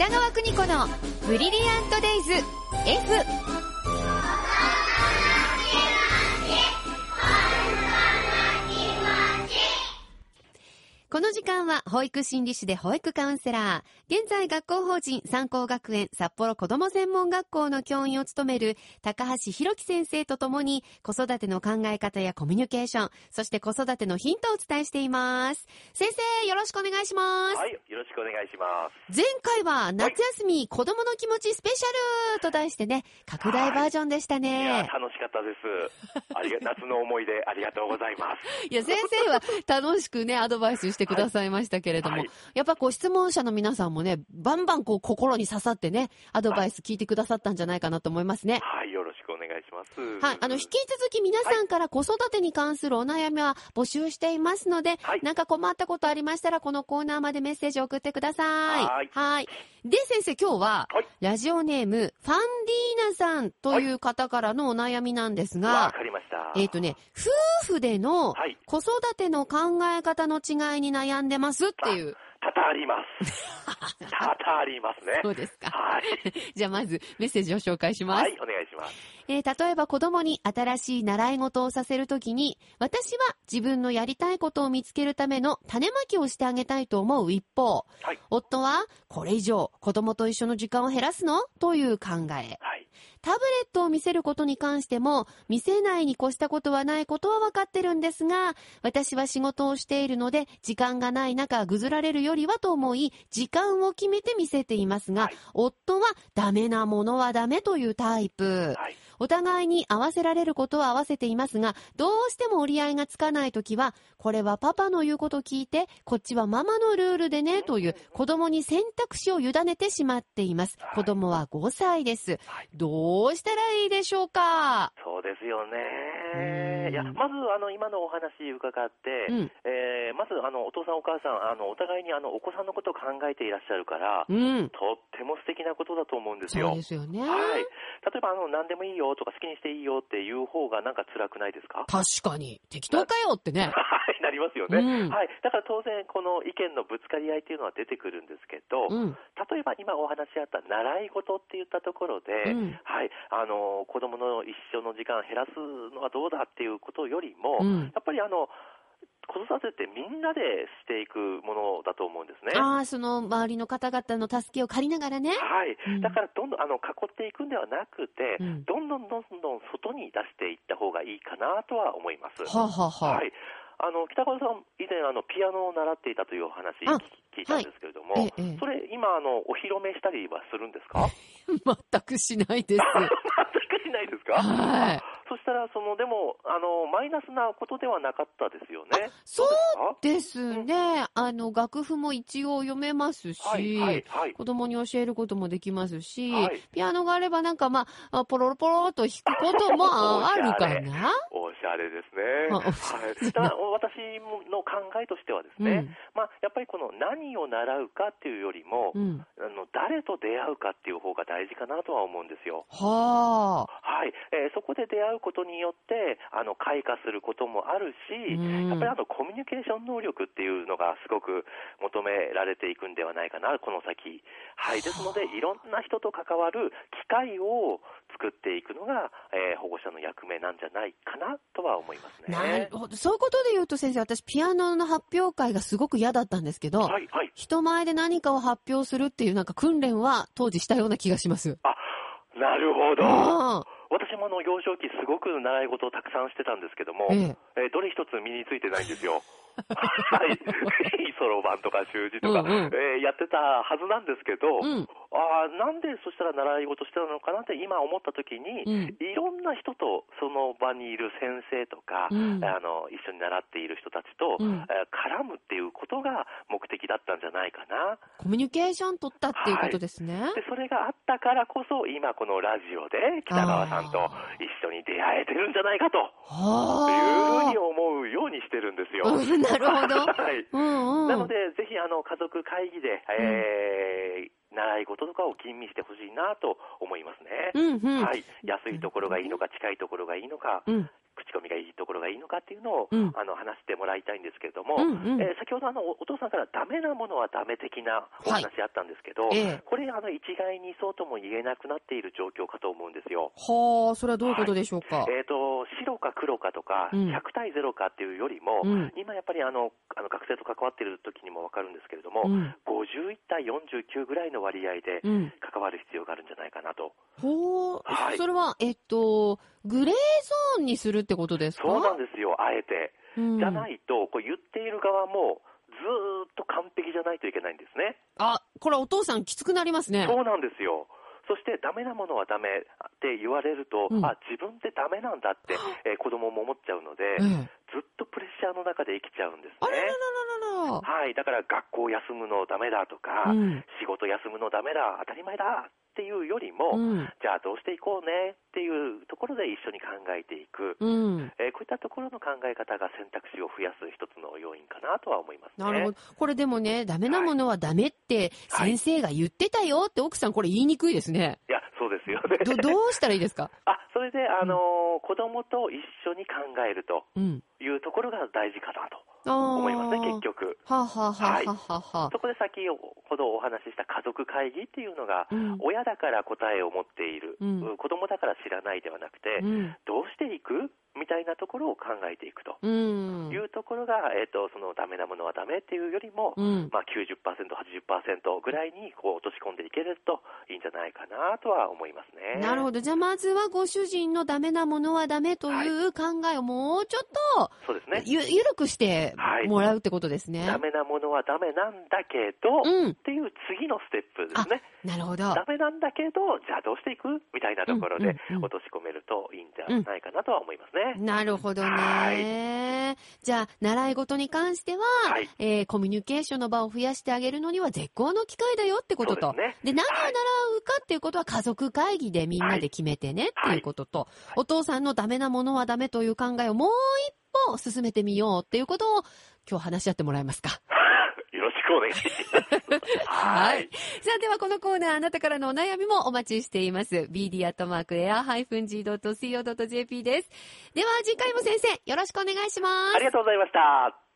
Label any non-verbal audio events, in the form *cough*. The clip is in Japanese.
北川邦子のブリリアントデイズ F この時間は保育心理士で保育カウンセラー、現在学校法人三高学園札幌子ども専門学校の教員を務める高橋弘樹先生とともに子育ての考え方やコミュニケーション、そして子育てのヒントをお伝えしています。先生、よろしくお願いします。はい、よろしくお願いします。前回は夏休み子供の気持ちスペシャルと題してね、拡大バージョンでしたいやね。楽しかったです。ありが夏の思い出ありがとうございます。*laughs* いや、先生は楽しくね、アドバイスしてくださいましたけれども、はい。やっぱこう質問者の皆さんもね、バンバンこう心に刺さってね、アドバイス聞いてくださったんじゃないかなと思いますね。はい、いします。はい。あの、引き続き皆さんから子育てに関するお悩みは募集していますので、はいなんか困ったことありましたら、このコーナーまでメッセージを送ってください。はいはい。で、先生、今日は、はいラジオネーム、ファンディーナさんという方からのお悩みなんですが、わかりました。えっ、とね、夫婦でのはい子育ての考え方の違いに悩んでますっていう。多々あります。多々ありますね。そうですか。はい。*laughs* じゃあまずメッセージを紹介します。はい、お願いします。えー例えば子供に新しい習い事をさせるときに、私は自分のやりたいことを見つけるための種まきをしてあげたいと思う一方、はい。夫はこれ以上子供と一緒の時間を減らすの？という考え。はい。タブレットを見せることに関しても、見せないに越したことはないことは分かってるんですが、私は仕事をしているので、時間がない中、ぐずられるよりはと思い、時間を決めて見せていますが、はい夫はダメなものはダメというタイプ。はい。お互いに合わせられることは合わせていますが、どうしても折り合いがつかないときは、これはパパの言うことを聞いて、こっちはママのルールでね、という子供に選択肢を委ねてしまっています。子供は5歳です。どうしたらいいでしょうか？そうですようんね。いや、まず、あの、今のお話伺って、うん。えーまず、あの、お父さんお母さん、あの、お互いに、あの、お子さんのことを考えていらっしゃるから、うん。とっても素敵なことだと思うんですよそうで。すよね。はい。例えば、あの、何でもいいよとか好きにしていいよっていう方がなんか辛くないですか？確かに。適当かよってね。*laughs* はい、なりますよね、うんはい。だから当然、この意見のぶつかり合いっていうのは出てくるんですけど、うん。例えば今お話しあった習い事って言ったところで、うんはい、あの、子供の一緒の時間減らすのはどうだっていうことよりも、うんやっぱりあの、子育てってみんなでしていくものだと思うんですね。ああ、その周りの方々の助けを借りながらね。はいうん。だから、どんどん、あの、囲っていくんではなくて、うんどんどんどんどん外に出していった方がいいかなとは思います。はあ、はあはあ、はい。あの、北川さん、以前、あの、ピアノを習っていたというお話あ聞いたんですけれども、はいええそれ、今、あの、お披露目したりはするんですか？*laughs* 全くしないです。*laughs* *laughs* 全くしないですか？はい。そしたら、その、でも、あの、マイナスなことではなかったですよね。そうですね。あの、楽譜も一応読めますし、はい、はい、はい。子供に教えることもできますし、はいピアノがあればなんかまあ、ポロロポロと弾くことも *laughs* あるかな？おしゃれですね。あはい。だから私の考えとしてはですね、うんまあ、やっぱりこの何を習うかっていうよりも、うん。あの誰と出会うかっていう方が大事かなとは思うんですよ。はあ。はい、えーそこで出会うことによってあの開花することもあるし、うんやっぱりあのコミュニケーション能力っていうのがすごく求められていくんではないかな、この先。はい、ですので、いろんな人と関わる機会を作っていくのが、えー保護者の役目なんじゃないかなとは思いますね。なるほど。そういうことで言うと先生、私ピアノの発表会がすごく嫌だったんですけど、はい、はい。人前で何かを発表するっていうなんか訓練は当時したような気がします。あ、なるほど。私もあの幼少期すごく習い事をたくさんしてたんですけども、えええーどれ一つ身についてないんですよ。はい。そろばんとか習字とか、うんうんえーやってたはずなんですけど、うん。ああ、なんでそしたら習い事してたのかなって今思った時に、うんいろんな人とその場にいる先生とか、うんあの一緒に習っている人たちと、うんえー絡むっていうことが目的だったんじゃないかな。コミュニケーション取ったっていうことですね。で、それがあったからこそ、今このラジオで北川さんと一緒に出会えてるんじゃないかと。いうふうはに思うようにしてるんですよ。なるほど。*laughs* はい。うんうん。なので、ぜひ、あの、家族会議で、えー習い事とかを吟味してほしいなと思いますね。うんうん。はい。安いところがいいのか、近いところがいいのか、うん。口コミがいいところがいいのかっていうのを、うん。あの話してもらいたいんですけれども、うんうん。えー先ほどあのおお父さんからダメなものはダメ的なお話あったんですけど、ええ。これあの一概にそうとも言えなくなっている状況かと思うんですよ。はあ、それはどういうことでしょうか？えー、と白か黒かとか、うん。100対0かっていうよりも、うん。今やっぱりあのあの学生と関わっている時にも分かるんですけれども、うん。51対49ぐらいの割合でうん。関わる必要があるんじゃないかなと。ほう、はい。それは、えっと、グレーンにするってことですか？そうなんですよ、あえて。うんじゃないと、こう言っている側も、ずーっと完璧じゃないといけないんですね。あ、これお父さんきつくなりますね。そうなんですよ。そして、ダメなものはダメって言われると、うんあ、自分ってダメなんだって、えー子供も思っちゃうので、ええ。ずっとプレッシャーの中で生きちゃうんですあらららね。ららら。はい、だから学校休むのダメだとか、うん。仕事休むのダメだ、当たり前だっていうよりも、うん。じゃあどうしていこうねっていうところで一緒に考えていく、うん。えーこういったところの考え方が選択肢を増やす一つの要因かなとは思いますね。なるほど。これでもね、ダメなものはダメって先生が言ってたよって奥さんこれ言いにくいですね。いや、そうですよね。ど、どうしたらいいですか？*laughs* あ、それで、あのー子供と一緒に考えるとうん。いうところが大事かなと。思いますね、結。局。はあ、はあはあはあはあ、そこで先ほどお話しした家族会議っていうのが、うん。親だから答えを持っている、うん子供だから知らないではなくて、うん。どうしていくみたいなところを考えていくとうんい。うところが、えっ、と、そのダメなものはダメっていうよりも、うん。まあ、90%、80%ぐらいにこう落とし込んでいけるといいんじゃないかなとは思いますね。なるほど。じゃあまずはご主人のダメなものはダメという考えをもうちょっとそうですね。ゆ、ゆるくしてはいもらうってことですね。ダメなものはダメなんだけど、うんっていう次のステップですね。なるほど。ダメなんだけど、じゃあどうしていくみたいなところでうんうんうん落とし込めるといいんじゃないかなとは思いますね。なるほどはね。じゃあ、習い事に関しては、はいえーコミュニケーションの場を増やしてあげるのには絶好の機会だよってことと。ですねで、何を習はいうかっていうことは家族会議でみんなで決めてねっていうことと、お父さんのダメなものはダメという考えをもう一歩進めてみようっていうことを今日話し合ってもらえますか？*laughs* よろしくお願いします。はい。さあ、ではこのコーナー、あなたからのお悩みもお待ちしています。bd.air-g.co.jp です。では、次回も先生、よろしくお願いしますあり。がとうございました。